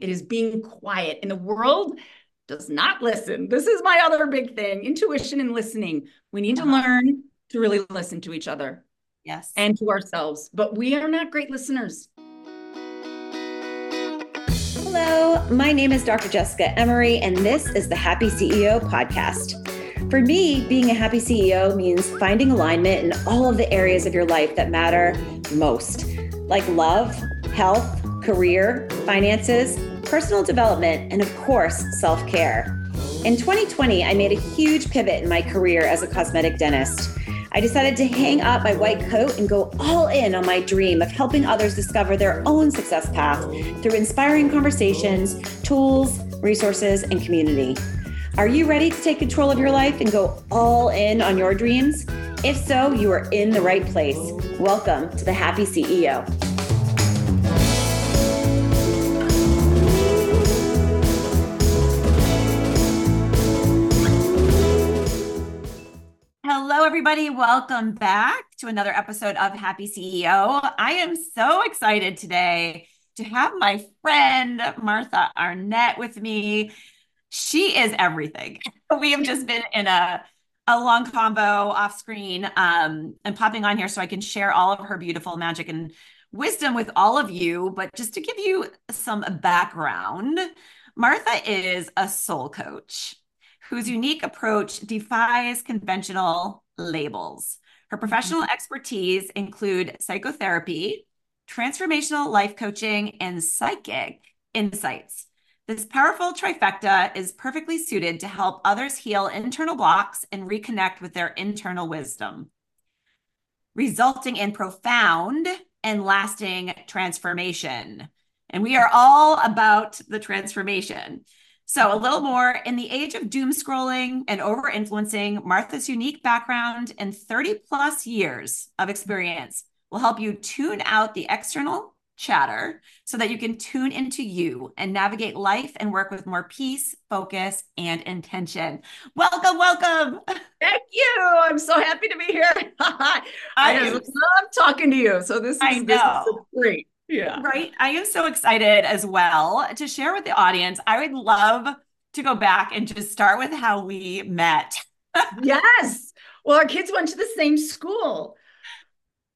It is being quiet. And the world does not listen. This is my other big thing intuition and listening. We need to Uh-huh. learn to really listen to each other Yes. and to ourselves, but we are not great listeners. Hello, my name is Dr. Jessica Emery, and this is the Happy CEO podcast. For me, being a happy CEO means finding alignment in all of the areas of your life that matter most, like love, health, career, finances, personal development, and of course, self care. In 2020, I made a huge pivot in my career as a cosmetic dentist. I decided to hang up my white coat and go all in on my dream of helping others discover their own success path through inspiring conversations, tools, resources, and community. Are you ready to take control of your life and go all in on your dreams? If so, you are in the right place. Welcome to the Happy CEO. Hello, everybody. Welcome back to another episode of Happy CEO. I am so excited today to have my friend Martha Arnett with me. She is everything. We have just been in a a long combo off screen um, and popping on here so I can share all of her beautiful magic and wisdom with all of you. But just to give you some background, Martha is a soul coach whose unique approach defies conventional labels. Her mm-hmm. professional expertise include psychotherapy, transformational life coaching, and psychic insights. This powerful trifecta is perfectly suited to help others heal internal blocks and reconnect with their internal wisdom, resulting in profound and lasting transformation. And we are all about the transformation. So, a little more in the age of doom scrolling and over influencing, Martha's unique background and 30 plus years of experience will help you tune out the external chatter so that you can tune into you and navigate life and work with more peace, focus, and intention. Welcome, welcome. Thank you. I'm so happy to be here. I just love talking to you. So this is, I this is great. Yeah. Right. I am so excited as well to share with the audience. I would love to go back and just start with how we met. yes. Well, our kids went to the same school.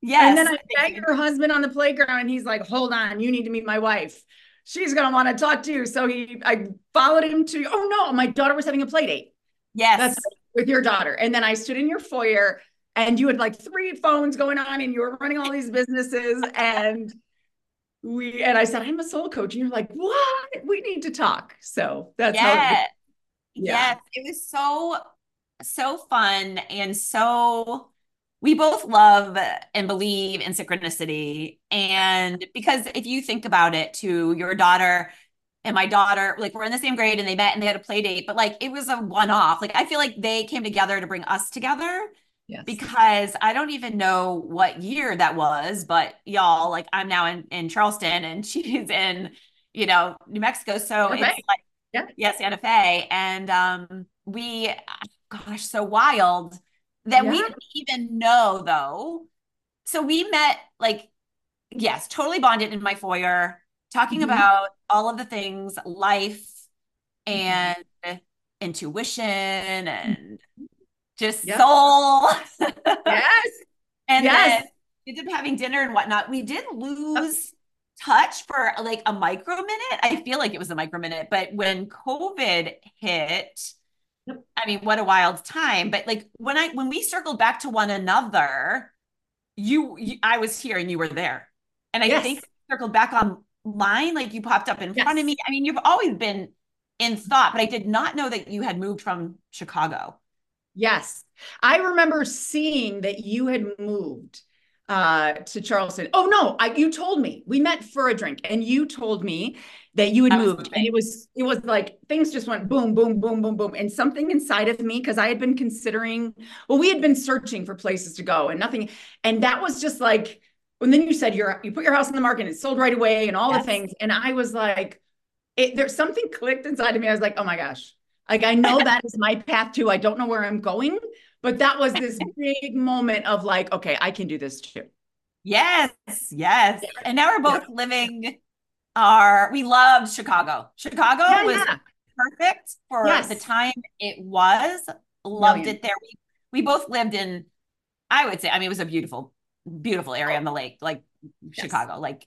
Yes. And then I begged her husband on the playground, and he's like, "Hold on, you need to meet my wife. She's gonna want to talk to you." So he, I followed him to. Oh no, my daughter was having a play date. Yes. That's with your daughter, and then I stood in your foyer, and you had like three phones going on, and you were running all these businesses, and we, and I said, "I'm a soul coach," and you're like, "What? We need to talk." So that's how. yes. Yeah. Yes. It was so, so fun. And so we both love and believe in synchronicity. And because if you think about it, to your daughter and my daughter, like we're in the same grade and they met and they had a play date, but like it was a one off. Like I feel like they came together to bring us together Yes. because I don't even know what year that was, but y'all, like I'm now in, in Charleston and she's in, you know, New Mexico. So Okay. it's like, Yeah. yeah, Santa Fe. And um, we, gosh, so wild that we didn't even know though. So we met like, yes, totally bonded in my foyer, talking Mhm. about all of the things, life Mhm. and intuition and just Yep. soul. Yes. And Yes. then we ended up having dinner and whatnot. We did lose touch for like a micro minute. I feel like it was a micro minute, but when COVID hit. I mean, what a wild time. But like when I when we circled back to one another, you, you I was here and you were there. And I Yes. think circled back online, like you popped up in front of me. I mean, you've always been in thought, but I did not know that you had moved from Chicago. Yes. I remember seeing that you had moved uh to Charleston. Oh no, I you told me. We met for a drink and you told me that you had moved and it was it was like things just went boom boom boom boom boom and something inside of me because I had been considering well we had been searching for places to go and nothing and that was just like and then you said you're you put your house on the market and it sold right away and all Yes. the things and I was like it there's something clicked inside of me. I was like, oh my gosh. Like I know that is my path too. I don't know where I'm going, but that was this big moment of like, okay, I can do this too. Yes, yes. And now we're both living our we loved Chicago. Chicago Yeah, was yeah. perfect for Yes. the time it was. Loved Brilliant. it there. We we both lived in, I would say, I mean, it was a beautiful, beautiful area on the lake, like Yes. Chicago, like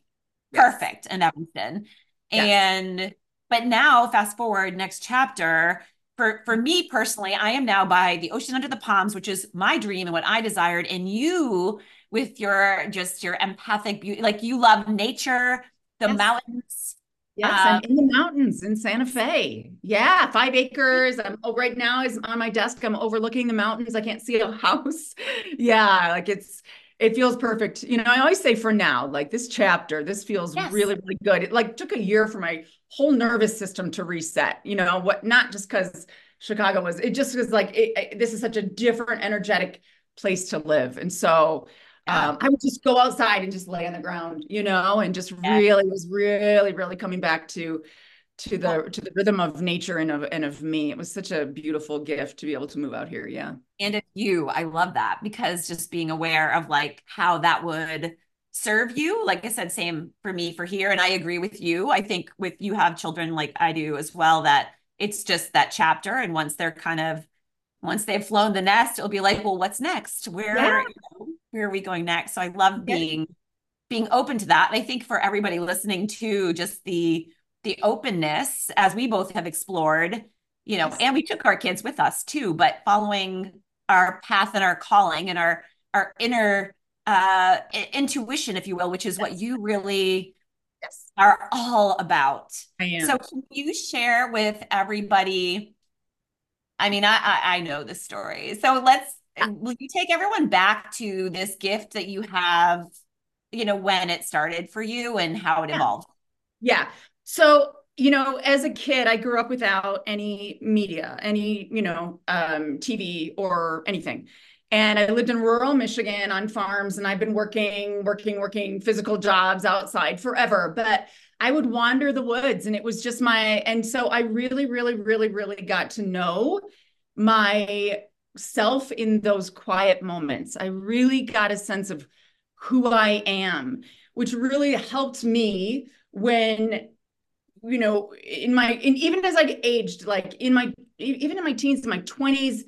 Yes. perfect in Evanston. And but now, fast forward, next chapter. For for me personally, I am now by the ocean under the palms, which is my dream and what I desired. And you, with your just your empathic beauty, like you love nature, the Yes. mountains. Yes, Um, I'm in the mountains in Santa Fe. Yeah, five acres. I'm oh, right now is on my desk. I'm overlooking the mountains. I can't see a house. Yeah, like it's it feels perfect. You know, I always say for now, like this chapter, this feels Yes. really, really good. It like took a year for my whole nervous system to reset. You know, what not just because Chicago was, it just was like it, it- this is such a different, energetic place to live. And so Yeah. um, I would just go outside and just lay on the ground, you know, and just Yeah. really was really, really coming back to to the to the rhythm of nature and of and of me. It was such a beautiful gift to be able to move out here. Yeah. and of you. I love that because just being aware of like how that would serve you. Like I said, same for me for here. And I agree with you. I think with you have children like I do as well, that it's just that chapter. And once they're kind of once they've flown the nest, it'll be like, well, what's next? Where Yeah. you know, where are we going next? So I love Yeah. being being open to that. And I think for everybody listening to just the the openness as we both have explored, you know, Yes. and we took our kids with us too, but following our path and our calling and our our inner uh intuition, if you will, which is what you really Yes. are all about. I am. So can you share with everybody? I mean, I I, I know the story. So let's will you take everyone back to this gift that you have, you know, when it started for you and how it Yeah. evolved? Yeah. So, you know, as a kid, I grew up without any media, any, you know, um, TV or anything. And I lived in rural Michigan on farms, and I've been working, working, working physical jobs outside forever. But I would wander the woods, and it was just my, and so I really, really, really, really got to know myself in those quiet moments. I really got a sense of who I am, which really helped me when you know in my in, even as i aged like in my even in my teens in my 20s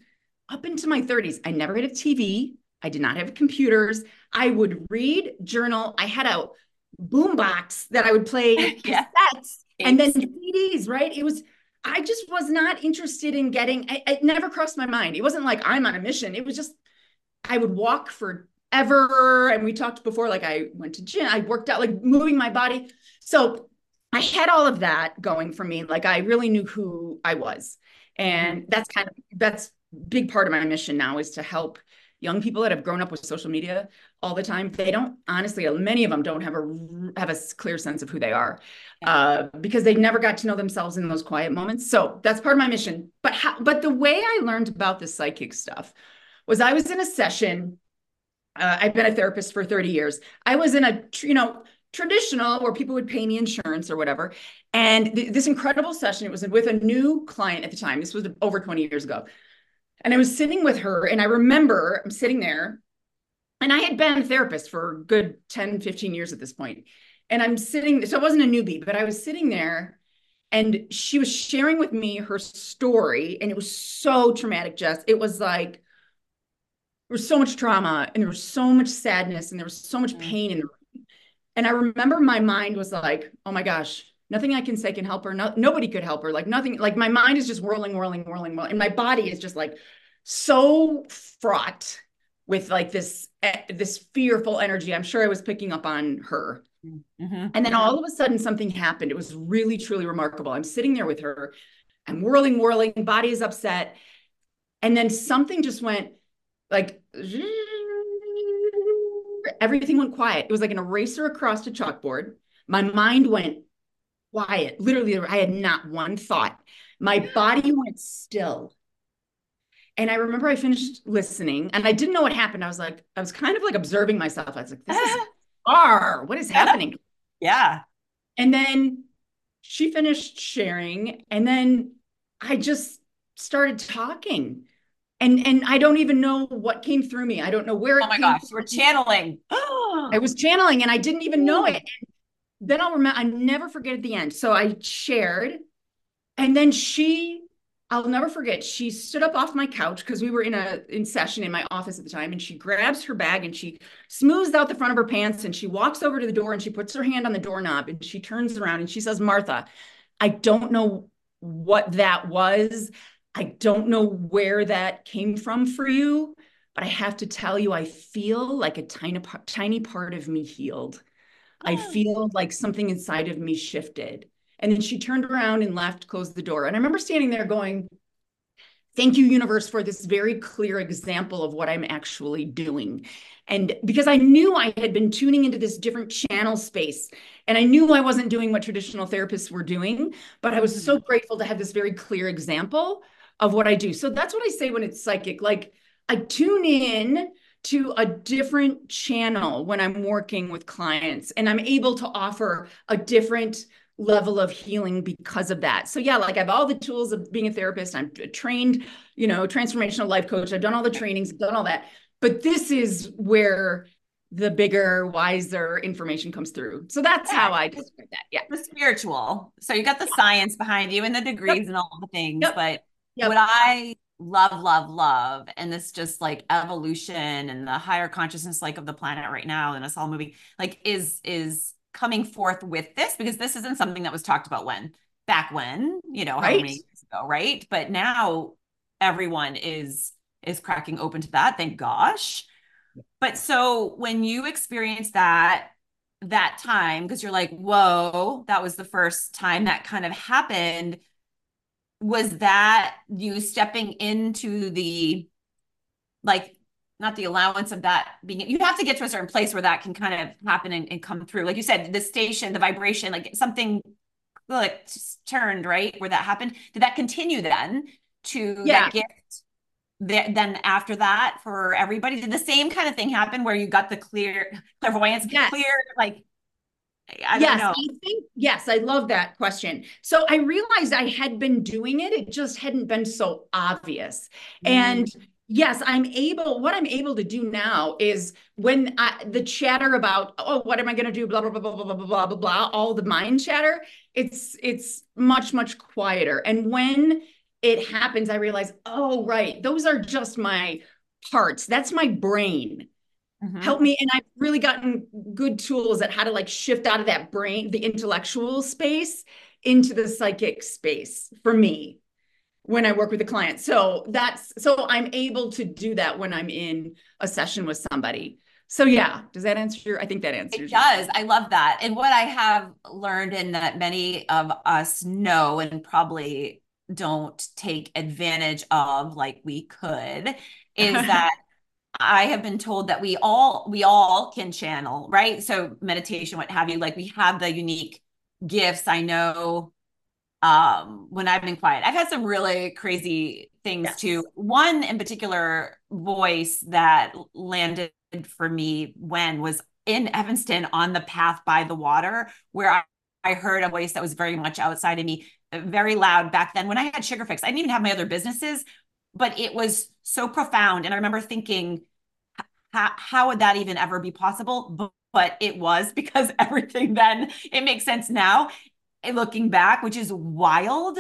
up into my 30s i never had a tv i did not have computers. I would read journal. I had a boombox that i would play Yeah. cassettes and then cds right? It was i just was not interested in getting I, it never crossed my mind. It wasn't like i'm on a mission. It was just i would walk forever. And we talked before like i went to gym. I worked out like moving my body. So I had all of that going for me. Like I really knew who I was. And that's kind of that's big part of my mission now is to help young people that have grown up with social media all the time. They don't honestly, many of them don't have a have a clear sense of who they are uh, because they never got to know themselves in those quiet moments. So that's part of my mission. But how, but the way I learned about the psychic stuff was I was in a session. Uh, I've been a therapist for 30 years. I was in a, you know, traditional where people would pay me insurance or whatever. And th- this incredible session, it was with a new client at the time. This was over 20 years ago. And I was sitting with her, and I remember I'm sitting there, and I had been a therapist for a good 10, 15 years at this point. And I'm sitting, so I wasn't a newbie, but I was sitting there, and she was sharing with me her story. And it was so traumatic, Jess. It was like, there was so much trauma, and there was so much sadness, and there was so much mm. pain in the and I remember my mind was like, oh my gosh, nothing I can say can help her. No, nobody could help her. Like nothing, like my mind is just whirling, whirling, whirling, whirling. And my body is just like so fraught with like this, eh, this fearful energy. I'm sure I was picking up on her. Mhm. And then all of a sudden something happened. It was really, truly remarkable. I'm sitting there with her. I'm whirling, whirling, body is upset. And then something just went like everything went quiet. It was like an eraser across a chalkboard. My mind went quiet. Literally, I had not one thought. My body went still. And I remember I finished listening and I didn't know what happened. I was like, I was kind of like observing myself. I was like, this is bizarre. What is happening? Yeah. And then she finished sharing, and then I just started talking. And and I don't even know what came through me. I don't know where it Oh my gosh, we're channeling. I was channeling and I didn't even know it. And then I'll remember, I never forget at the end. So I shared, and then she, I'll never forget, she stood up off my couch because we were in a in session in my office at the time, and she grabs her bag and she smooths out the front of her pants and she walks over to the door and she puts her hand on the doorknob and she turns around and she says, Martha, I don't know what that was. I don't know where that came from for you, but I have to tell you, I feel like a tiny, tiny part of me healed. I oh. feel like something inside of me shifted. And then she turned around and left, closed the door. And I remember standing there going, Thank you, universe, for this very clear example of what I'm actually doing. And because I knew I had been tuning into this different channel space, and I knew I wasn't doing what traditional therapists were doing, but I was so mm-hmm. grateful to have this very clear example of what I do. So that's what I say when it's psychic. Like I tune in to a different channel when I'm working with clients and I'm able to offer a different level of healing because of that. So yeah, like I have all the tools of being a therapist. I'm trained, you know, transformational life coach. I've done all the trainings, done all that. But this is where the bigger, wiser information comes through. So that's yeah. how I describe that. Yeah. The spiritual. So you got the science behind you and the degrees yep. and all the things. Yep. But yep. what I love, love, love, and this just like evolution and the higher consciousness like of the planet right now and us all moving, like is is coming forth with this because this isn't something that was talked about when back when, you know, right. how many years ago, right? But now everyone is is cracking open to that. Thank gosh. But so when you experience that that time because you're like, whoa, that was the first time that kind of happened. Was that you stepping into the like not the allowance of that being you have to get to a certain place where that can kind of happen and, and come through like you said the station the vibration like something like turned right where that happened did that continue then to yeah. that gift then after that for everybody did the same kind of thing happen where you got the clear clairvoyance yes. clear like I yes, I think yes, I love that question. So I realized I had been doing it, it just hadn't been so obvious. Mm. And yes i'm able what i'm able to do now is when I, the chatter about oh what am i going to do blah blah blah blah blah blah blah blah blah all the mind chatter it's it's much much quieter and when it happens i realize oh right those are just my parts that's my brain mm-hmm. help me and i've really gotten good tools at how to like shift out of that brain the intellectual space into the psychic space for me when I work with a client. So that's so I'm able to do that when I'm in a session with somebody. So yeah, does that answer your I think that answers. It does. I love that. And what I have learned and that many of us know and probably don't take advantage of like we could is that I have been told that we all we all can channel, right? So meditation, what have you, like we have the unique gifts. I know um when I've been quiet. I've had some really crazy things yes. too. One in particular voice that landed for me when was in Evanston on the path by the water where I, I heard a voice that was very much outside of me, very loud back then when I had Sugar Fix. I didn't even have my other businesses, but it was so profound and I remember thinking how, how would that even ever be possible? But, but it was because everything then it makes sense now eh, looking back, which is wild.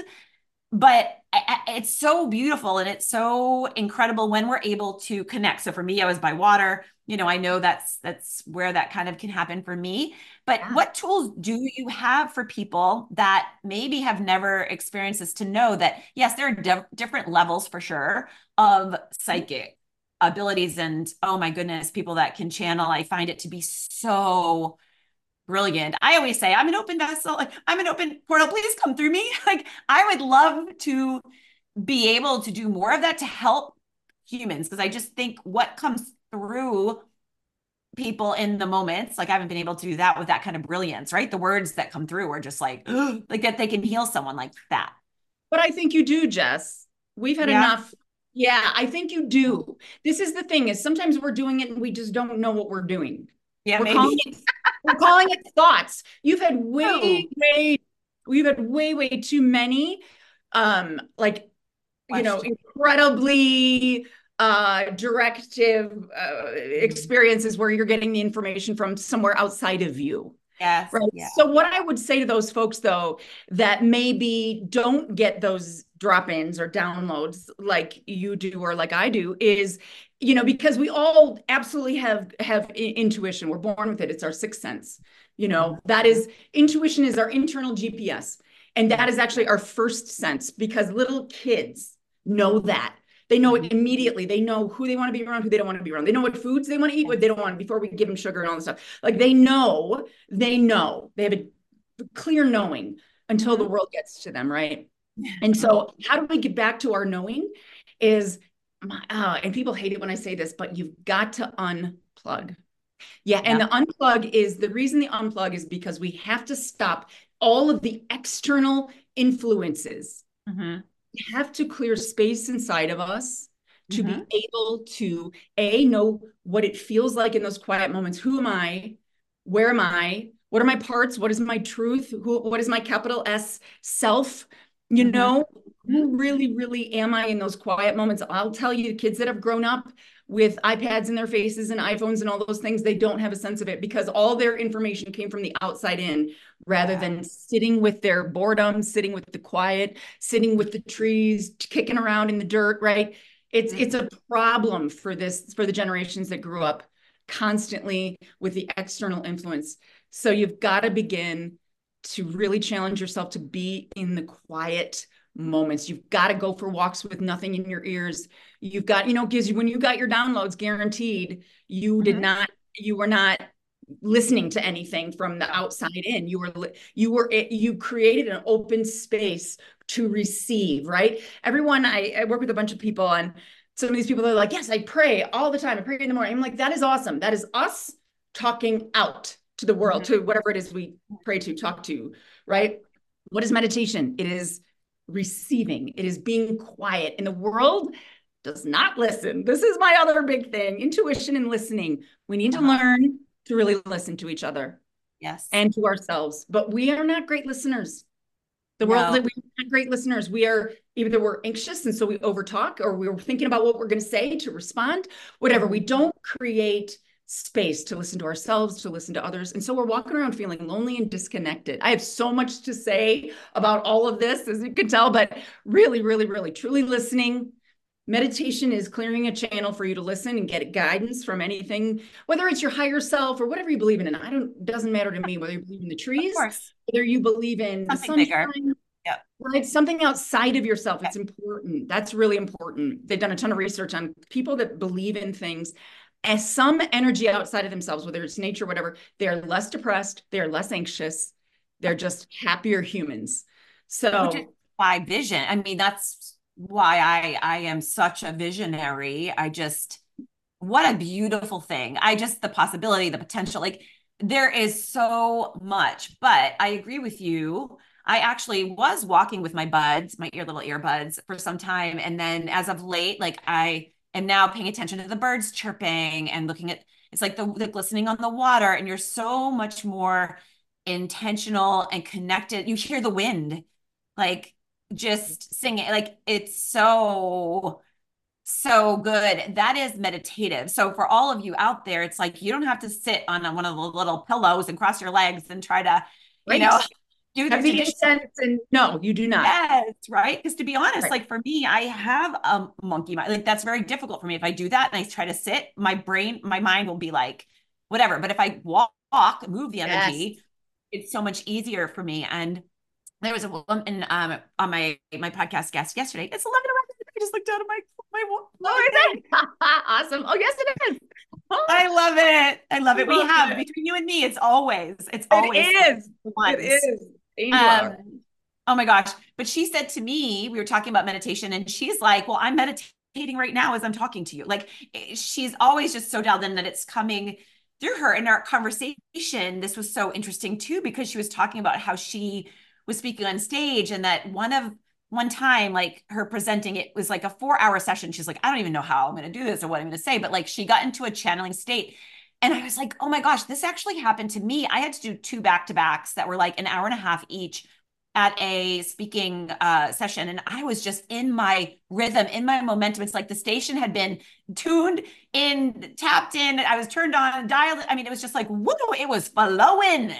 But it's so beautiful and it's so incredible when we're able to connect. So for me, I was by water. You know, I know that's that's where that kind of can happen for me. But yeah. what tools do you have for people that maybe have never experienced this to know that yes, there are different levels for sure of mm-hmm. psychic abilities and oh my goodness, people that can channel. I find it to be so brilliant. I always say, I'm an open vessel. Like, I'm an open portal. Please come through me. Like, I would love to be able to do more of that to help humans because I just think what comes through people in the moments, like I haven't been able to do that with that kind of brilliance, right? The words that come through are just like, like that they can heal someone like that. But I think you do, Jess. We've had yeah. enough. Yeah, I think you do. Mm-hmm. This is the thing is sometimes we're doing it and we just don't know what we're doing. Yeah, we're maybe. We're calling it thoughts. You've had way, oh. way, we've had way, way too many, um, like, you know, incredibly uh directive uh, experiences where you're getting the information from somewhere outside of you Yes. Right. Yeah. So, what I would say to those folks, though, that maybe don't get those drop ins or downloads like you do or like I do is, you know, because we all absolutely have have intuition. We're born with it. It's our sixth sense. You know, mm-hmm. that is intuition is our internal GPS. And that is actually our first sense because little kids know that. They know it mm-hmm. immediately. They know who they want to be around, who they don't want to be around. They know what foods they want to eat, what they don't want before we give them sugar and all this stuff. Like they know, they know. They have a clear knowing until the mm-hmm. world gets to them, right? And so, how do we get back to our knowing? Is uh, and people hate it when I say this, but you've got to unplug. Yeah, and the unplug is the reason the unplug is because we have to stop all of the external influences. Mm-hmm have to clear space inside of us to mm-hmm. be able to a know what it feels like in those quiet moments who am i where am i what are my parts what is my truth who what is my capital s self you mm-hmm. know who really really am i in those quiet moments i'll tell you kids that have grown up with iPads in their faces and iPhones and all those things, they don't have a sense of it because all their information came from the outside in rather yeah. than sitting with their boredom, sitting with the quiet, sitting with the trees, kicking around in the dirt, right? It's mm-hmm. it's a problem for this for the generations that grew up constantly with the external influence. So you've got to begin to really challenge yourself to be in the quiet moments. You've got to go for walks with nothing in your ears. You've got, you know, gives you when you got your downloads guaranteed, you mm-hmm. did not, you were not listening to anything from the outside in. You were, you were, you created an open space to receive, right? Everyone, I, I work with a bunch of people and some of these people are like, yes, I pray all the time. I pray in the morning. I'm like, that is awesome. That is us talking out to the world, mm-hmm. to whatever it is we pray to, talk to, right? What is meditation? It is receiving, it is being quiet. And the world does not listen. This is my other big thing intuition and listening. We need to uh-huh. learn to really listen to each other. Yes. And to ourselves. But we are not great listeners. The no. world that we are not great listeners. We are either we're anxious and so we overtalk, or we're thinking about what we're going to say to respond, whatever. We don't create space to listen to ourselves, to listen to others. And so we're walking around feeling lonely and disconnected. I have so much to say about all of this, as you can tell, but really, really, really, truly listening. Meditation is clearing a channel for you to listen and get guidance from anything, whether it's your higher self or whatever you believe in. And I don't, doesn't matter to me whether you believe in the trees, whether you believe in something the sunshine, Yep. Right. Something outside of yourself. It's important. That's really important. They've done a ton of research on people that believe in things as some energy outside of themselves, whether it's nature, whatever, they're less depressed, they're less anxious, they're just happier humans. So by vision. I mean, that's why I I am such a visionary. I just what a beautiful thing. I just the possibility, the potential, like there is so much. But I agree with you. I actually was walking with my buds, my ear little earbuds for some time. And then as of late, like I am now paying attention to the birds chirping and looking at it's like the, the glistening on the water and you're so much more intentional and connected. You hear the wind like just singing like it's so so good. That is meditative. So for all of you out there it's like you don't have to sit on one of the little pillows and cross your legs and try to you right. know do the sense and no you do not yes right because to be honest right. like for me i have a monkey mind like that's very difficult for me if i do that and i try to sit my brain my mind will be like whatever but if i walk, walk move the energy yes. it's so much easier for me and there was a woman um on my my podcast guest yesterday it's 11 o'clock. I just looked down at my my oh, is it? awesome oh yes it is I love it. I love it. We have it. between you and me. It's always. It's always. It is. It is. Um, oh my gosh. But she said to me, we were talking about meditation, and she's like, Well, I'm meditating right now as I'm talking to you. Like eh, she's always just so dialed in that it's coming through her. In our conversation, this was so interesting too, because she was talking about how she was speaking on stage and that one of one time, like her presenting, it was like a four hour session. She's like, I don't even know how I'm going to do this or what I'm going to say, but like she got into a channeling state and I was like, oh my gosh, this actually happened to me. I had to do two back to backs that were like an hour and a half each at a speaking uh, session. And I was just in my rhythm, in my momentum. It's like the station had been tuned in, tapped in. I was turned on, dialed. I mean, it was just like, whoa, it was flowing.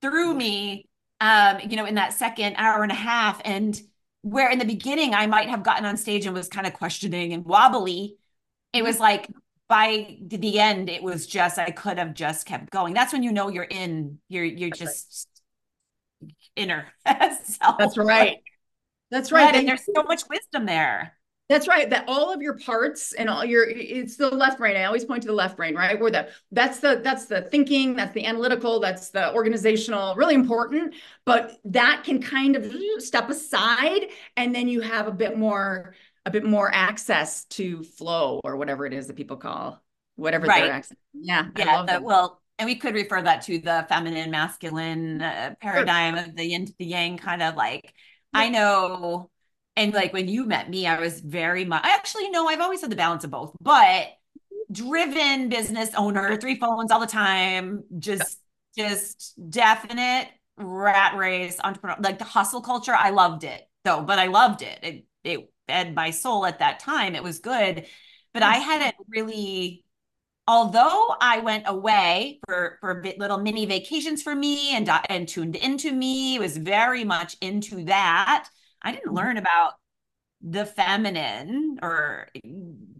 through me, um, you know, in that second hour and a half. And where in the beginning I might have gotten on stage and was kind of questioning and wobbly, it was like by the end, it was just I could have just kept going. That's when you know you're in, you're you're That's just right. inner self. That's right. That's right. And there's so much wisdom there. That's right. That all of your parts and all your it's the left brain. I always point to the left brain, right? Where the that's the that's the thinking, that's the analytical, that's the organizational, really important. But that can kind of step aside, and then you have a bit more a bit more access to flow or whatever it is that people call whatever right. their access. Yeah, yeah. The, well, and we could refer that to the feminine masculine uh, paradigm sure. of the yin to the yang kind of like yeah. I know and like when you met me, I was very much, I actually know I've always had the balance of both, but driven business owner, three phones all the time, just, just definite rat race entrepreneur, like the hustle culture. I loved it though, but I loved it. It, it fed my soul at that time. It was good, but I hadn't really, although I went away for, for little mini vacations for me and, and tuned into me, was very much into that I didn't mm-hmm. learn about the feminine or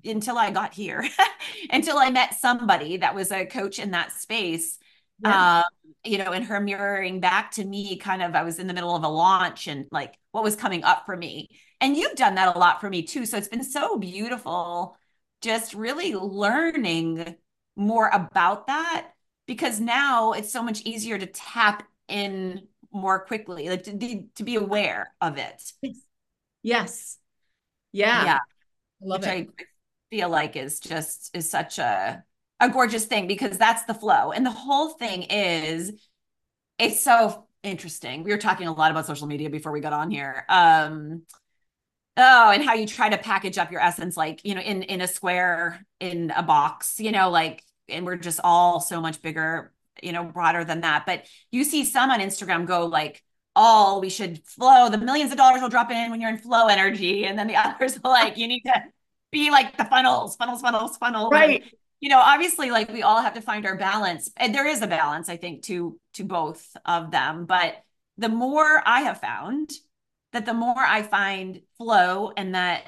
until I got here, until I met somebody that was a coach in that space. Yeah. Um, you know, and her mirroring back to me, kind of, I was in the middle of a launch and like what was coming up for me. And you've done that a lot for me too. So it's been so beautiful just really learning more about that because now it's so much easier to tap in more quickly, like to, to be aware of it. Yes. Yeah. Yeah. I love Which it. I feel like is just is such a a gorgeous thing because that's the flow. And the whole thing is it's so interesting. We were talking a lot about social media before we got on here. Um oh and how you try to package up your essence like you know in in a square in a box you know like and we're just all so much bigger you know, broader than that. But you see some on Instagram go like, all we should flow, the millions of dollars will drop in when you're in flow energy. And then the others are like, you need to be like the funnels, funnels, funnels, funnels. Right. And, you know, obviously like we all have to find our balance. And there is a balance, I think, to to both of them. But the more I have found that the more I find flow and that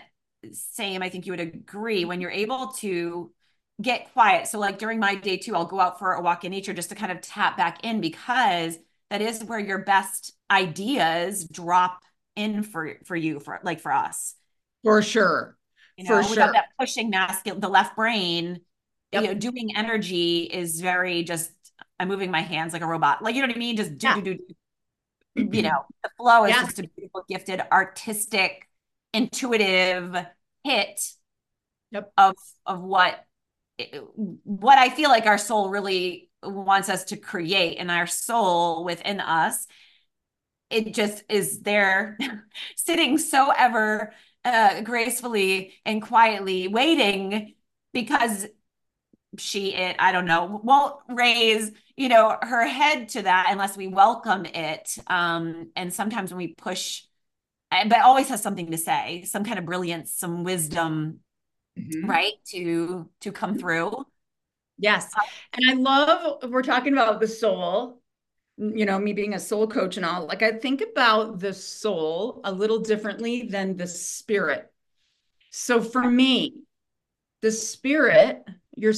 same, I think you would agree, when you're able to get quiet. So like during my day too, I'll go out for a walk in nature just to kind of tap back in because that is where your best ideas drop in for for you for like for us. For sure. You know, for without sure. that pushing masculine, the left brain, yep. you know, doing energy is very just I'm moving my hands like a robot. Like you know what I mean? Just do yeah. do do. You know, the flow is yeah. just a beautiful, gifted, artistic, intuitive hit yep. of of what what I feel like our soul really wants us to create and our soul within us it just is there sitting so ever uh, gracefully and quietly waiting because she it i don't know won't raise you know her head to that unless we welcome it um and sometimes when we push but always has something to say some kind of brilliance some wisdom mm-hmm. right to to come through. Yes uh, and i love we're talking about the soul you know me being a soul coach and all like i think about the soul a little differently than the spirit. So for me the spirit your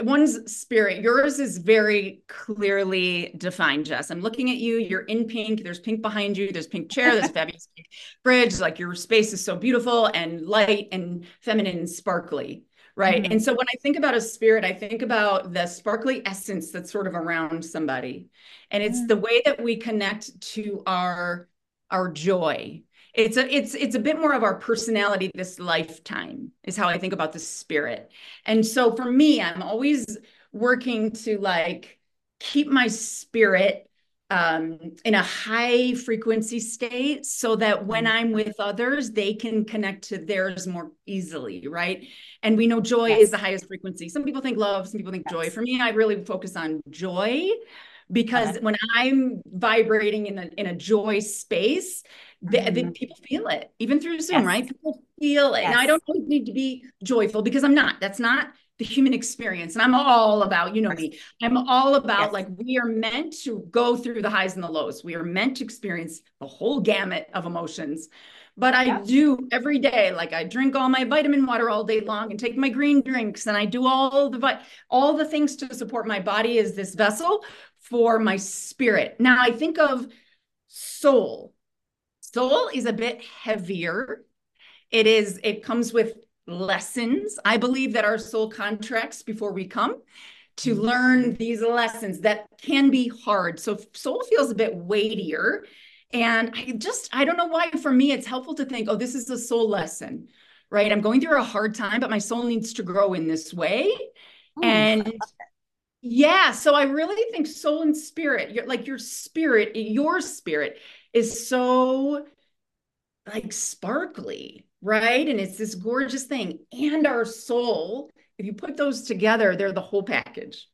one's spirit yours is very clearly defined jess i'm looking at you you're in pink there's pink behind you there's pink chair there's fabulous pink fridge like your space is so beautiful and light and feminine and sparkly right mm-hmm. and so when i think about a spirit i think about the sparkly essence that's sort of around somebody and it's mm-hmm. the way that we connect to our our joy it's a it's it's a bit more of our personality this lifetime is how i think about the spirit and so for me i'm always working to like keep my spirit um, in a high frequency state so that when mm-hmm. i'm with others they can connect to theirs more easily right and we know joy yes. is the highest frequency some people think love some people think yes. joy for me i really focus on joy because when i'm vibrating in a in a joy space the, mm-hmm. people feel it even through Zoom, yes. right? People feel it. Yes. Now I don't always need to be joyful because I'm not. That's not the human experience. And I'm all about, you know me, I'm all about Yes. like we are meant to go through the highs and the lows. We are meant to experience the whole gamut of emotions. But I Yeah. do every day, like I drink all my vitamin water all day long and take my green drinks and I do all the all the things to support my body as this vessel for my spirit. Now I think of soul. Soul is a bit heavier. It is, it comes with lessons. I believe that our soul contracts before we come to mm-hmm. learn these lessons that can be hard. So soul feels a bit weightier. And I just, I don't know why for me it's helpful to think, oh, this is a soul lesson, right? I'm going through a hard time, but my soul needs to grow in this way. Ooh, And yeah, so I really think soul and spirit, your like your spirit, your spirit is so like sparkly, right? And it's this gorgeous thing. And our soul, if you put those together, they're the whole package.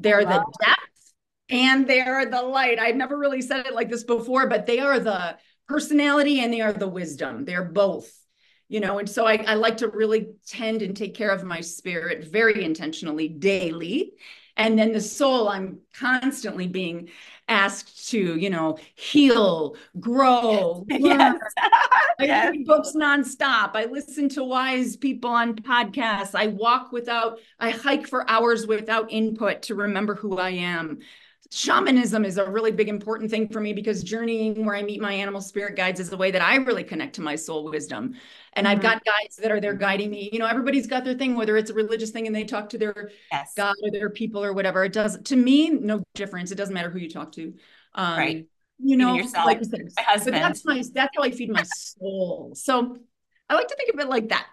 They're the depth and they're the light. I've never really said it like this before, but they are the personality and they are the wisdom. They're both, you know. And so I, I like to really tend and take care of my spirit very intentionally daily. And then the soul, I'm constantly being asked to, you know, heal, grow, learn, yes. I Yes. read books nonstop. I listen to wise people on podcasts. I walk without, I hike for hours without input to remember who I am. Shamanism is a really big important thing for me because journeying where I meet my animal spirit guides is the way that I really connect to my soul wisdom. And I've Mhm. got guides that are there guiding me. You know, everybody's got their thing, whether it's a religious thing and they talk to their Yes. God or their people or whatever. It does to me, no difference. It doesn't matter who you talk to. Um, Right. You know, like you said, my but husband. that's my that's how I feed my soul. So I like to think of it like that.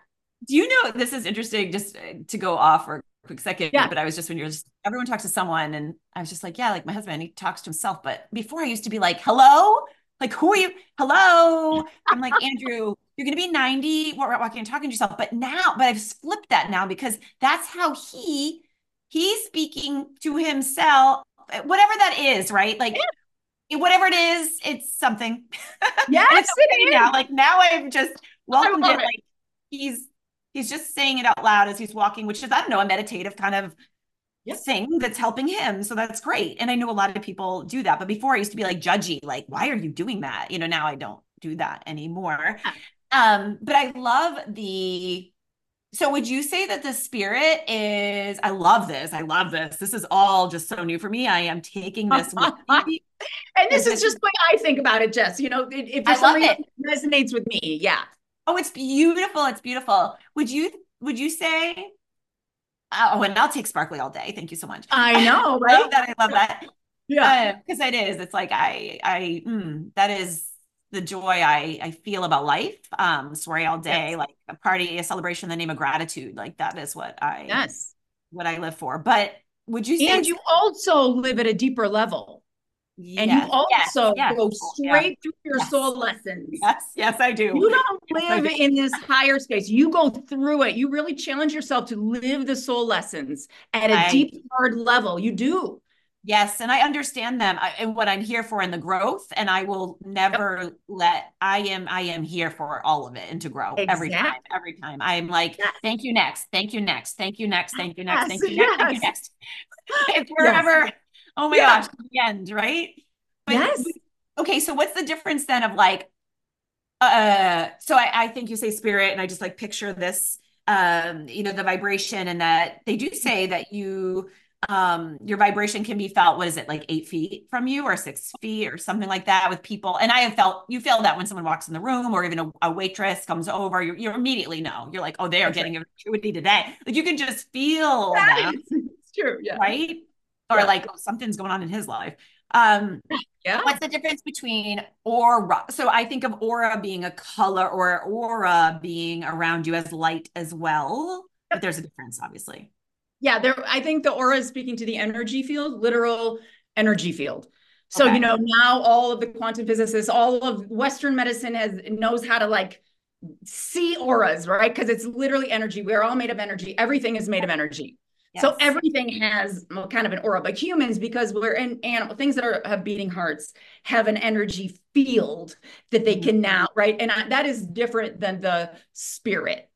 Do you know this is interesting just uh, to go off for a quick second, Yeah. but I was just when you're just everyone talks to someone and I was just like, yeah, like my husband, he talks to himself. But before I used to be like, hello, like who are you? Hello. I'm like, Andrew, you're gonna be 90, wa- walking and talking to yourself. But now, but I've flipped that now because that's how he he's speaking to himself, eh, whatever that is, right? Like whatever it is, it's something. Yes, And it's okay it now. Like now I've just welcomed love it. it. Like he's he's just saying it out loud as he's walking, which is I don't know a meditative kind of Yep. thing that's helping him. So that's great. And I know a lot of people do that, but before I used to be like judgy, like why are you doing that? You know, now I don't do that anymore. Yeah. Um, but I love the. So would you say that the spirit is? I love this. I love this. This is all just so new for me. I am taking this with me. And this is just the way I think about it, Jess. You know, if, if I for some love it resonates with me, yeah. Oh, it's beautiful. It's beautiful. Would you would you say Oh, and I'll take sparkly all day. Thank you so much. I know, I love right? that. I love that. Yeah. Because it is. It's like I I mm, that is the joy I I feel about life. Um, soiree all day, Yes. like a party, a celebration in the name of gratitude. Like that is what I Yes. what I live for. But would you say And you also live at a deeper level. And you Yes, yes, also yes. go oh, Yeah. straight through your Yes. soul lessons. Yes, yes, I do. You don't live do. in this higher space. You go through it. You really challenge yourself to live the soul lessons at a I- deep, hard level. You do. Yes, and I understand them I, and what I'm here for in the growth, and I will never let. I am. I am here for all of it and to grow every time. Every time I'm like, Yes. thank you next, thank you next, thank you next, thank you next, Yes, thank you next, thank you yes. next. It's forever. Oh my Yeah. gosh, the end, right? But- Yes. Okay, so what's the difference then of like, uh, so I, I think you say spirit, and I just like picture this, um, you know, the vibration, and that they do say that you um your vibration can be felt what is it like eight feet from you or six feet or something like that with people and i have felt you feel that when someone walks in the room or even a, a waitress comes over you you immediately know you're like oh they are That's getting a gratuity today like you can just feel them It's true. Yeah. right or Yeah. like oh, something's going on in his life um Yeah. what's the difference between aura so i think of aura being a color or aura being around you as light as well but there's a difference obviously Yeah, there I think the aura is speaking to the energy field, literal energy field. So, Okay. you know, now all of the quantum physicists, all of Western medicine has knows how to like see auras, right? Because it's literally energy. We're all made of energy. Everything is made of energy. So everything has kind of an aura, but humans, because we're in animal things that are have beating hearts, have an energy field that they can mm-hmm. now, right? And I, that is different than the spirit.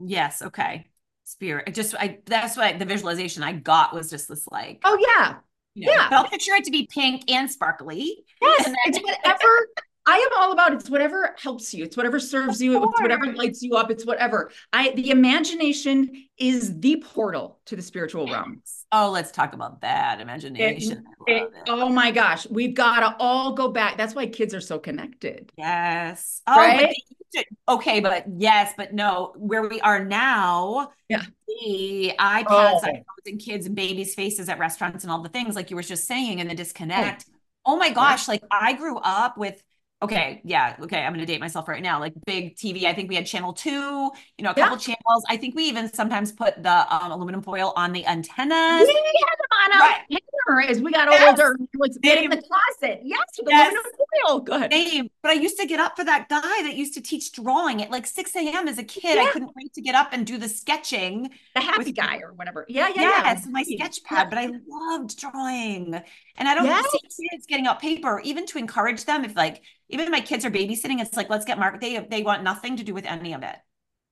Yes. Okay. spirit. Just I that's what the visualization I got was just this like oh yeah you know, yeah. But I'll picture it to be pink and sparkly. Yes, And it's whatever. I am all about it's whatever helps you. It's whatever serves you. It's whatever lights you up. It's whatever. I the imagination is the portal to the spiritual realm. Oh, let's talk about that imagination. It- it. oh my gosh, we've got to all go back. That's why kids are so connected. Yes. Oh, Right? but they okay, but yes, but no, where we are now, Yeah. the iPads, Oh. iPhones, and kids and babies' faces at restaurants and all the things like you were just saying, and the disconnect. Oh, my gosh, like I grew up with. Okay, yeah, okay, I'm gonna date myself right now. Like big TV, I think we had channel two, you know, a Yeah. couple channels. I think we even sometimes put the um, aluminum foil on the antennas. We had them on our Right. hanger as we got Yes. older. It was in the closet. Yes, with Yes. aluminum foil. Go ahead. Same. But I used to get up for that guy that used to teach drawing at like 6 a.m. as a kid. Yeah. I couldn't wait to get up and do the sketching. The happy with- guy or whatever. Yeah, yeah, yes, yeah. my sketch pad, but I loved drawing. And I don't Yes. see kids getting out paper, even to encourage them. If like even my kids are babysitting, it's like let's get mark. They they want nothing to do with any of it.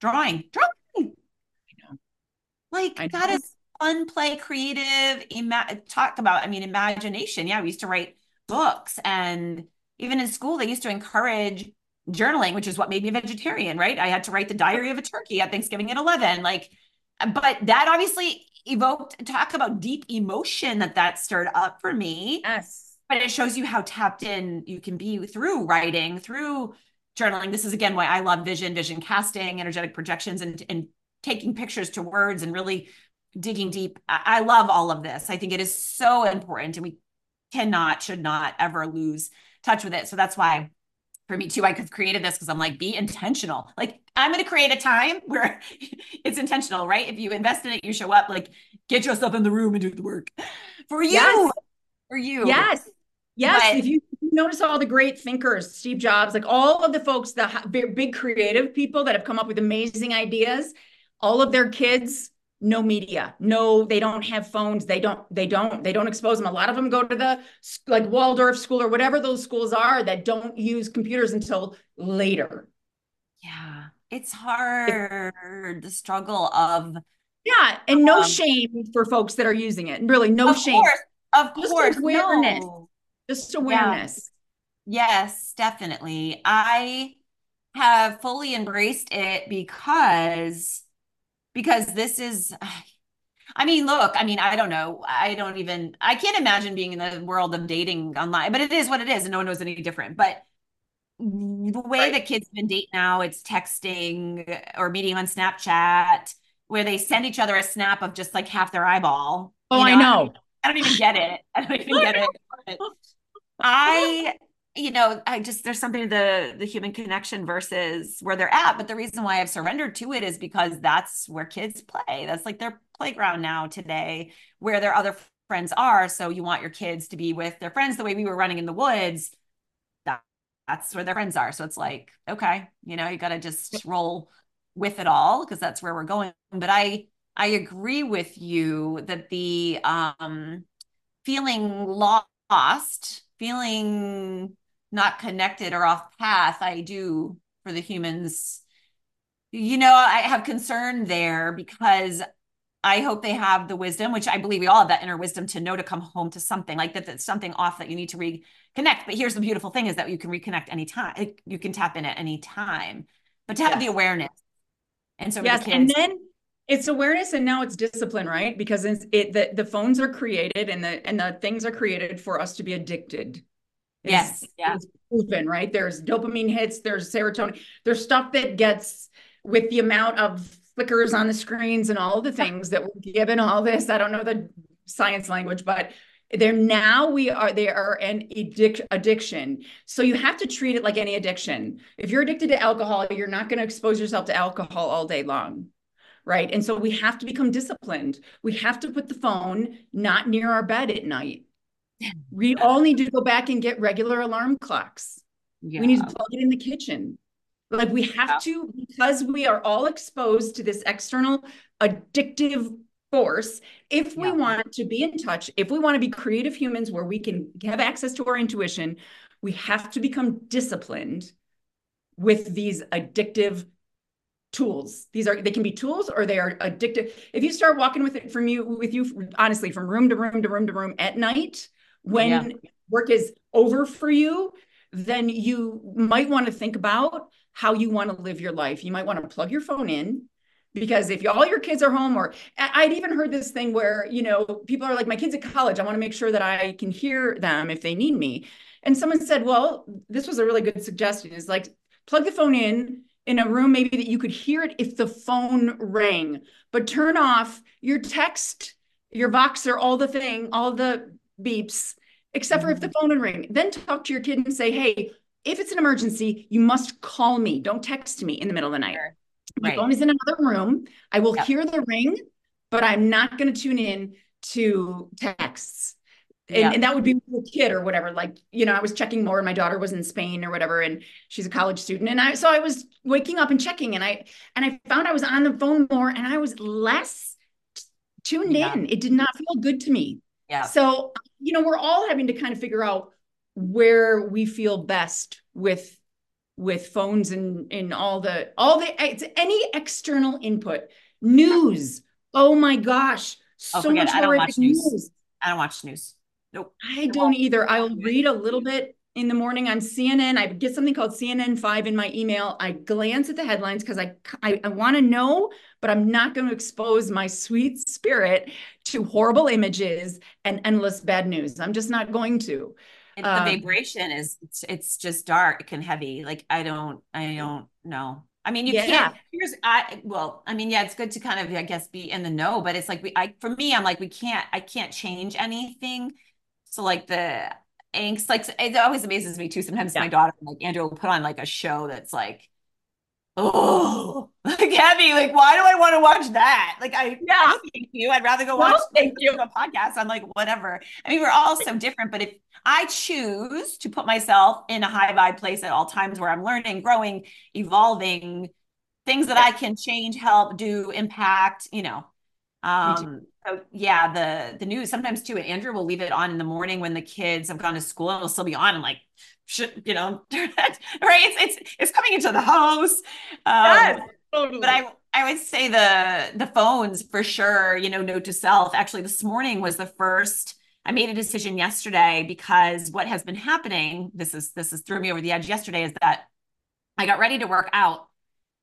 Drawing, drawing. know. Like I that know. is fun, play, creative. Ima- talk about. I mean, imagination. Yeah, we used to write books, and even in school, they used to encourage journaling, which is what made me a vegetarian. Right? I had to write the diary of a turkey at Thanksgiving at eleven. Like but that obviously evoked talk about deep emotion that that stirred up for me. Yes. but it shows you how tapped in you can be through writing through journaling. This is again why i love vision vision casting energetic projections and and taking pictures to words and really digging deep. I, I love all of this. I think it is so important and we cannot should not ever lose touch with it. So that's why for me too i could created this because i'm like be intentional like i'm going to create a time where it's intentional right if you invest in it you show up like get yourself in the room and do the work for you Yes. for you Yes. Yes. But- if you notice all the great thinkers, Steve Jobs, like all of the folks, the big, big creative people that have come up with amazing ideas, all of their kids, no media, no, they don't have phones. They don't, they don't, they don't expose them. A lot of them go to the like Waldorf school or whatever those schools are that don't use computers until later. Yeah, it's hard. The struggle of, Yeah. And no Um, shame for folks that are using it. Really, no of shame. course, of Just course, awareness. no. Just awareness. Yes, definitely. I have fully embraced it because because this is I mean, look, I mean, I don't know. I don't even I can't imagine being in the world of dating online, but it is what it is and no one knows any different. But the way Right. that kids even date now, it's texting or meeting on Snapchat where they send each other a snap of just like half their eyeball. Oh, You I know, know. I don't even get it. I don't even get it. But I, you know, I just there's something the the human connection versus where they're at. But the reason why I've surrendered to it is because that's where kids play. That's like their playground now today, where their other friends are. So you want your kids to be with their friends the way we were running in the woods. That that's where their friends are. So it's like, okay, you know, you got to just roll with it all because that's where we're going. But I I agree with you that the um feeling lost, feeling not connected or off path, I do for the humans. You know, I have concern there because I hope they have the wisdom, which I believe we all have that inner wisdom to know to come home to something like that, that's something off that you need to reconnect. But here's the beautiful thing is that you can reconnect anytime. You can tap in at any time, but to have the awareness. And so for the Yes, and then it's awareness and now it's discipline, right? Because it's, it the, the phones are created and the and the things are created for us to be addicted. It's- Yes, yeah. It's proven, right? There's dopamine hits, there's serotonin, there's stuff that gets with the amount of flickers on the screens and all the things that we're given all this. I don't know the science language, but they're now we are they are an addic- addiction so you have to treat it like any addiction if you're addicted to alcohol you're not going to expose yourself to alcohol all day long right and so we have to become disciplined we have to put the phone not near our bed at night we all need to go back and get regular alarm clocks we need to plug it in the kitchen like we have to because we are all exposed to this external addictive force if we Yeah. want to be in touch if we want to be creative humans where we can have access to our intuition we have to become disciplined with these addictive tools. These are they can be tools or they are addictive. If you start walking with it from you with you honestly from room to room to room to room at night when yeah. work is over for you, then you might want to think about how you want to live your life. You might want to plug your phone in because if all your kids are home or i'd even heard this thing where you know people are like my kids at college i want to make sure that i can hear them if they need me and someone said well this was a really good suggestion is like plug the phone in in a room maybe that you could hear it if the phone rang but turn off your text your voxer all the thing all the beeps except for if the phone would ring then talk to your kid and say hey if it's an emergency you must call me don't text me in the middle of the night sure. my right. phone is in another room i will yep. hear the ring but i'm not going to tune in to texts and, yeah. and that would be with a kid or whatever like you know i was checking more and my daughter was in spain or whatever and she's a college student and i so i was waking up and checking and i and i found i was on the phone more and i was less tuned yeah. in it did not feel good to me yeah so you know we're all having to kind of figure out where we feel best with with phones and in all the all the it's any external input. News. Oh my gosh. Oh, so much more news. news. I don't watch news. Nope. I don't either. I'll read a little bit in the morning on CNN. I get something called CNN 5 in my email. I glance at the headlines because I, I, I want to know, but I'm not going to expose my sweet spirit to horrible images and endless bad news. I'm just not going to. And the um, vibration is it's, it's just dark and heavy. Like I don't I don't know. I mean, you yeah. can't. Here's I well, I mean, yeah, it's good to kind of I guess be in the know, but it's like we I for me, I'm like we can't I can't change anything so like the angst, like it always amazes me too. Sometimes yeah. my daughter, like Andrew, will put on like a show that's like, oh, like heavy. Like, why do I want to watch that? Like, I yeah, thank you. I'd rather go watch thank you a podcast. I'm like, whatever. I mean, we're all so different, but if I choose to put myself in a high vibe place at all times where I'm learning, growing, evolving, things that I can change, help, do, impact, you know. Um, so yeah, the the news sometimes too, and Andrew will leave it on in the morning when the kids have gone to school and it'll still be on. I'm like, should you know, right? It's it's it's coming into the house. Um, yes, totally. But I I would say the the phones for sure. You know, note to self. Actually, this morning was the first. I made a decision yesterday because what has been happening. This is this is threw me over the edge yesterday. Is that I got ready to work out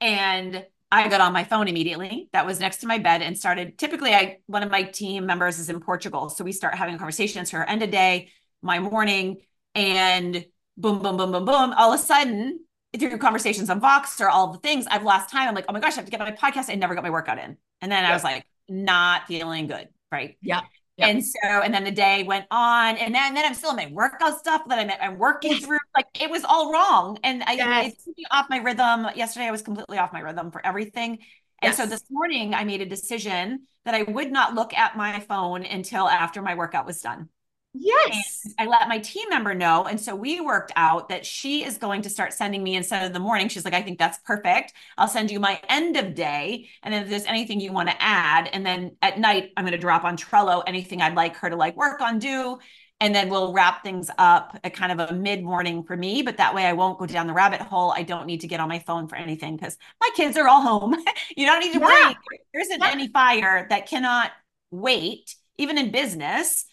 and I got on my phone immediately. That was next to my bed and started. Typically, I one of my team members is in Portugal, so we start having conversations. Her end of day, my morning, and boom, boom, boom, boom, boom. All of a sudden, through conversations on Voxer all the things, I've lost time. I'm like, oh my gosh, I have to get my podcast. I never got my workout in, and then I was like, not feeling good. Right. Yeah. Yep. And so, and then the day went on, and then, and then I'm still in my workout stuff that I'm, I'm working yes. through. Like it was all wrong, and I yes. it's off my rhythm. Yesterday, I was completely off my rhythm for everything. And yes. so this morning, I made a decision that I would not look at my phone until after my workout was done. Yes. And I let my team member know. And so we worked out that she is going to start sending me instead of the morning. She's like, I think that's perfect. I'll send you my end of day. And then if there's anything you want to add, and then at night, I'm going to drop on Trello anything I'd like her to like work on, do. And then we'll wrap things up at kind of a mid morning for me. But that way I won't go down the rabbit hole. I don't need to get on my phone for anything because my kids are all home. you don't need to yeah. worry. There isn't yeah. any fire that cannot wait, even in business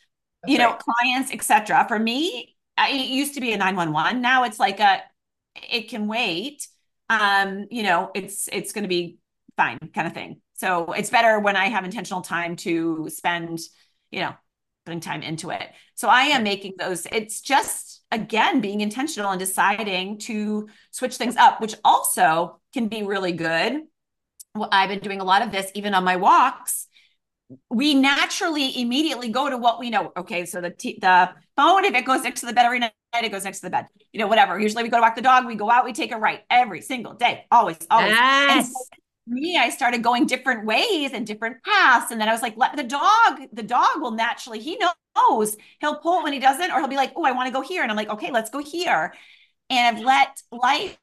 you know, clients, etc. For me, it used to be a 911. Now it's like a it can wait. Um, you know, it's it's going to be fine kind of thing. So it's better when I have intentional time to spend, you know, putting time into it. So I am making those. It's just again being intentional and deciding to switch things up, which also can be really good. Well, I've been doing a lot of this even on my walks we naturally immediately go to what we know. Okay, so the t- the phone, if it goes next to the bed every night, it goes next to the bed. You know, whatever. Usually we go to walk the dog, we go out, we take a right every single day, always, always. Yes. So me, I started going different ways and different paths, and then I was like, let the dog. The dog will naturally. He knows he'll pull when he doesn't, or he'll be like, oh, I want to go here, and I'm like, okay, let's go here. And I've let life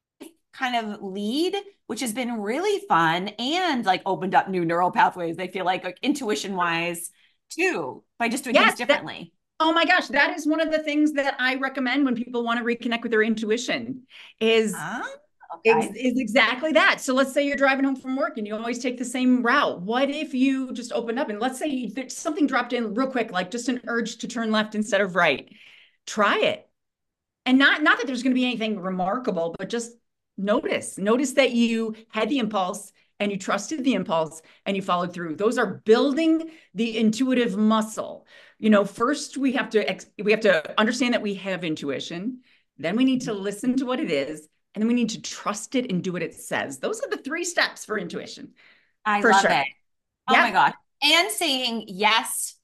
kind of lead, which has been really fun and like opened up new neural pathways. They feel like, like intuition wise too by just doing yes, things differently. That, oh my gosh, that is one of the things that I recommend when people want to reconnect with their intuition ah, is okay. is exactly that. So let's say you're driving home from work and you always take the same route. What if you just opened up and let's say something dropped in real quick, like just an urge to turn left instead of right. Try it. And not not that there's going to be anything remarkable, but just notice. Notice that you had the impulse and you trusted the impulse and you followed through. Those are building the intuitive muscle. You know, first we have to ex- we have to understand that we have intuition. Then we need to listen to what it is, and then we need to trust it and do what it says. Those are the three steps for intuition. I for love sure. it. Oh my god! And saying yes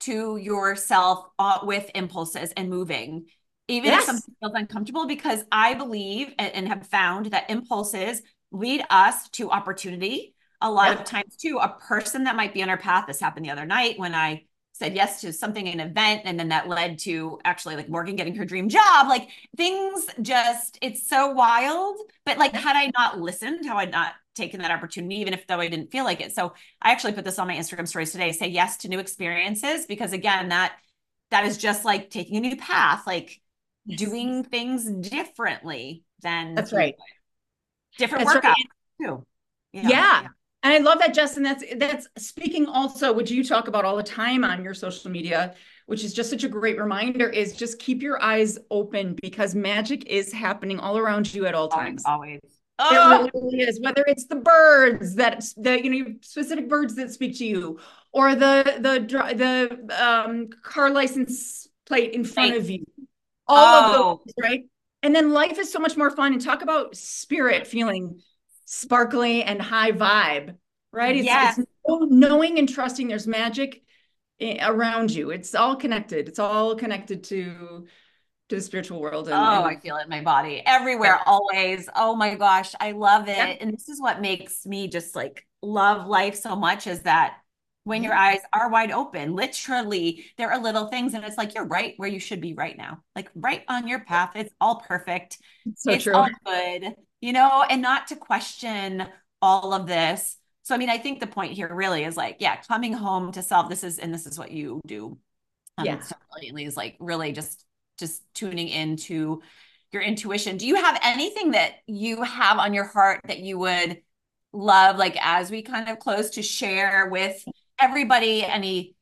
to yourself uh, with impulses and moving even yes. if something feels uncomfortable, because I believe and, and, have found that impulses lead us to opportunity. A lot yeah. of times, too, a person that might be on our path. This happened the other night when I said yes to something, an event, and then that led to actually like Morgan getting her dream job. Like things just, it's so wild. But like, had I not listened, how I'd not taken that opportunity, even if though I didn't feel like it. So I actually put this on my Instagram stories today. Say yes to new experiences because again, that that is just like taking a new path. Like. Doing things differently than that's right different that's workouts right. too you know? yeah. yeah and i love that justin that's that's speaking also which you talk about all the time on your social media which is just such a great reminder is just keep your eyes open because magic is happening all around you at all times always, always. It really is. Whether it's the birds that the you know specific birds that speak to you, or the the the um, car license plate in front right. of you, all oh. of those, oh. right? And then life is so much more fun. And talk about spirit feeling sparkly and high vibe, right? It's, yes. it's knowing and trusting there's magic eh, around you. It's all connected. It's all connected to to the spiritual world. And, oh, and- I feel it in my body everywhere, yeah. always. Oh my gosh, I love it. Yeah. And this is what makes me just like love life so much is that when your eyes are wide open. Literally, there are little things, and it's like you're right where you should be right now, like right on your path. It's all perfect. So it's true. all good, you know, and not to question all of this. So, I mean, I think the point here really is like, yeah, coming home to self. This is, and this is what you do. Um, yeah, so brilliantly is like really just just tuning into your intuition. Do you have anything that you have on your heart that you would love, like as we kind of close to share with everybody any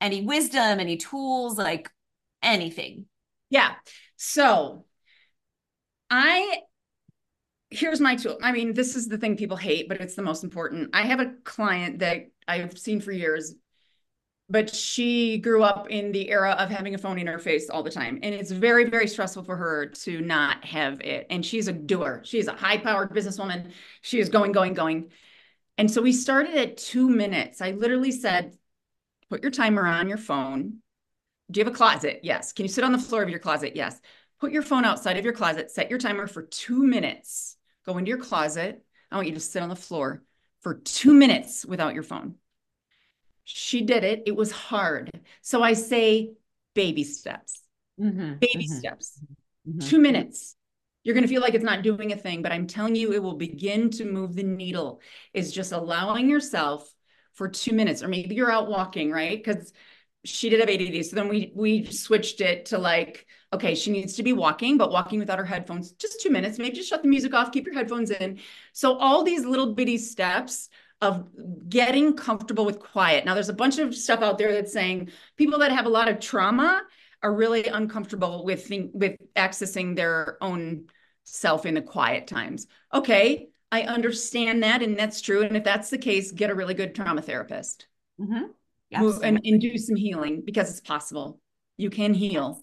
any wisdom, any tools, like anything? Yeah. So I here's my tool. I mean, this is the thing people hate, but it's the most important. I have a client that I've seen for years, but she grew up in the era of having a phone in her face all the time. And it's very, very stressful for her to not have it. And she's a doer. She's a high powered businesswoman. She is going, going, going. And so we started at two minutes. I literally said, put your timer on your phone. Do you have a closet? Yes. Can you sit on the floor of your closet? Yes. Put your phone outside of your closet, set your timer for two minutes. Go into your closet. I want you to sit on the floor for two minutes without your phone. She did it. It was hard. So I say baby steps, mm-hmm. baby mm-hmm. steps, mm-hmm. two minutes. You're going to feel like it's not doing a thing, but I'm telling you, it will begin to move the needle. Is just allowing yourself for two minutes, or maybe you're out walking, right? Because she did have ADD. So then we we switched it to like, okay, she needs to be walking, but walking without her headphones, just two minutes. Maybe just shut the music off, keep your headphones in. So all these little bitty steps of getting comfortable with quiet. Now, there's a bunch of stuff out there that's saying people that have a lot of trauma are really uncomfortable with think, with accessing their own self in the quiet times. Okay, I understand that, and that's true. And if that's the case, get a really good trauma therapist. Mm-hmm. Move and, and, do some healing because it's possible. You can heal.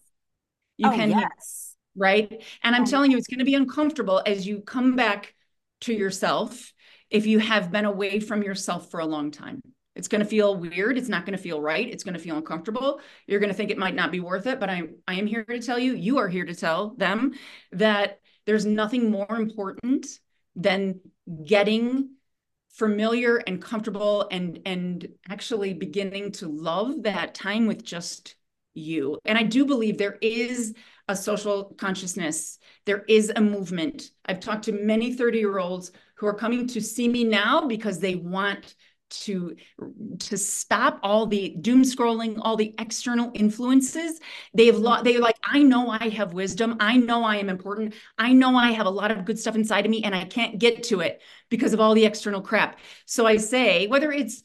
You oh, can yes. right? And I'm oh, telling you, it's going to be uncomfortable as you come back to yourself if you have been away from yourself for a long time. It's going to feel weird. It's not going to feel right. It's going to feel uncomfortable. You're going to think it might not be worth it. But I, I am here to tell you, you are here to tell them that there's nothing more important than getting familiar and comfortable and and actually beginning to love that time with just you. And I do believe there is a social consciousness. There is a movement. I've talked to many 30 year olds who are coming to see me now because they want to to stop all the doom scrolling all the external influences. They've lo- they're like i know i have wisdom. I know i am important. I know i have a lot of good stuff inside of me and i can't get to it because of all the external crap. So i say whether it's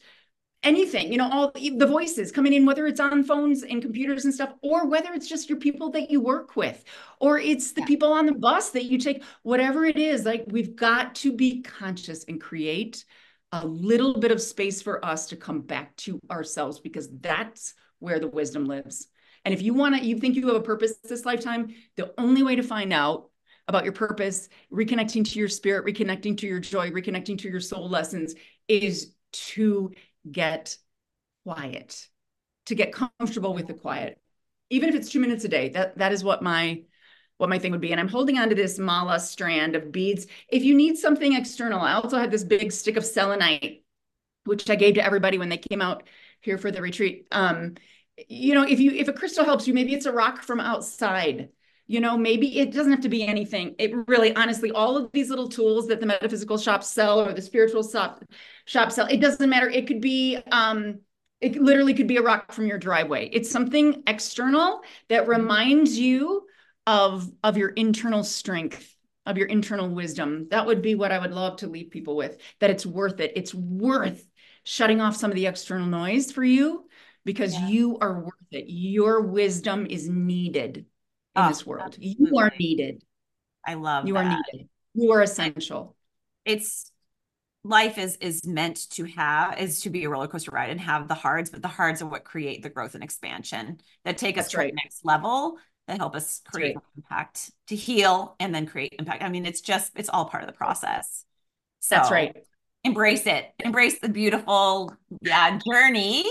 anything you know all the voices coming in whether it's on phones and computers and stuff or whether it's just your people that you work with or it's the people on the bus that you take whatever it is like we've got to be conscious and create a little bit of space for us to come back to ourselves because that's where the wisdom lives and if you want to you think you have a purpose this lifetime the only way to find out about your purpose reconnecting to your spirit reconnecting to your joy reconnecting to your soul lessons is to get quiet, to get comfortable with the quiet, even if it's two minutes a day. That that is what my what my thing would be. And I'm holding onto this mala strand of beads. If you need something external, I also had this big stick of selenite, which I gave to everybody when they came out here for the retreat. Um, you know, if you if a crystal helps you, maybe it's a rock from outside you know maybe it doesn't have to be anything it really honestly all of these little tools that the metaphysical shops sell or the spiritual shop shop sell it doesn't matter it could be um it literally could be a rock from your driveway it's something external that reminds you of of your internal strength of your internal wisdom that would be what i would love to leave people with that it's worth it it's worth shutting off some of the external noise for you because yeah. you are worth it your wisdom is needed in oh, this world. Absolutely. You are needed. I love you that. are needed. You are essential. It's life is is meant to have is to be a roller coaster ride and have the hards, but the hards are what create the growth and expansion that take That's us to right. the next level that help us create right. impact to heal and then create impact. I mean, it's just it's all part of the process. So That's right. Embrace it. Embrace the beautiful yeah journey.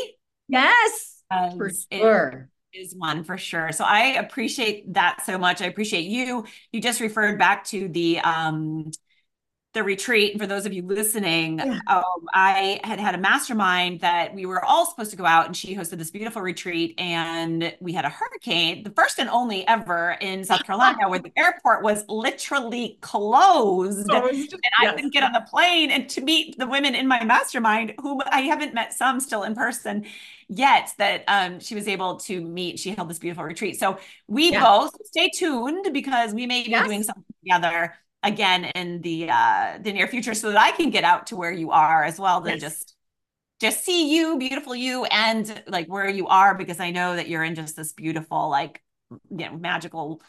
Yes. For sure is one for sure. So I appreciate that so much. I appreciate you. You just referred back to the um the retreat. For those of you listening, yeah. um, I had had a mastermind that we were all supposed to go out, and she hosted this beautiful retreat. And we had a hurricane, the first and only ever in South Carolina, where the airport was literally closed. Oh, just, and I yes. not get on the plane and to meet the women in my mastermind, whom I haven't met some still in person yet that um, she was able to meet. She held this beautiful retreat. So we yeah. both stay tuned because we may be yes. doing something together again in the uh the near future so that I can get out to where you are as well to yes. just just see you beautiful you and like where you are because I know that you're in just this beautiful like you know magical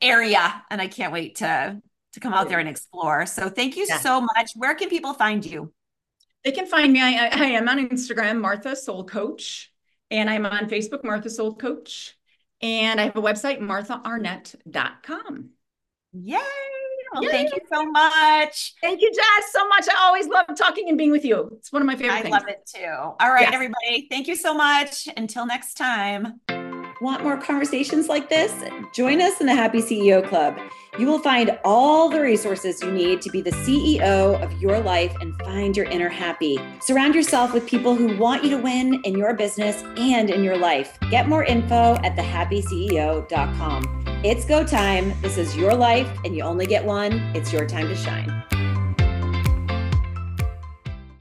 area and I can't wait to to come out there and explore. So thank you yeah. so much. Where can people find you? They can find me. I, I am on Instagram, Martha Soul Coach, and I'm on Facebook, Martha Soul Coach, and I have a website, marthaarnett.com. Yay! Well, thank you so much. Thank you, Jess, so much. I always love talking and being with you. It's one of my favorite I things. love it too. All right, yes. everybody. Thank you so much. Until next time. Want more conversations like this? Join us in the Happy CEO Club. You will find all the resources you need to be the CEO of your life and find your inner happy. Surround yourself with people who want you to win in your business and in your life. Get more info at thehappyceo.com. It's go time. This is your life, and you only get one. It's your time to shine.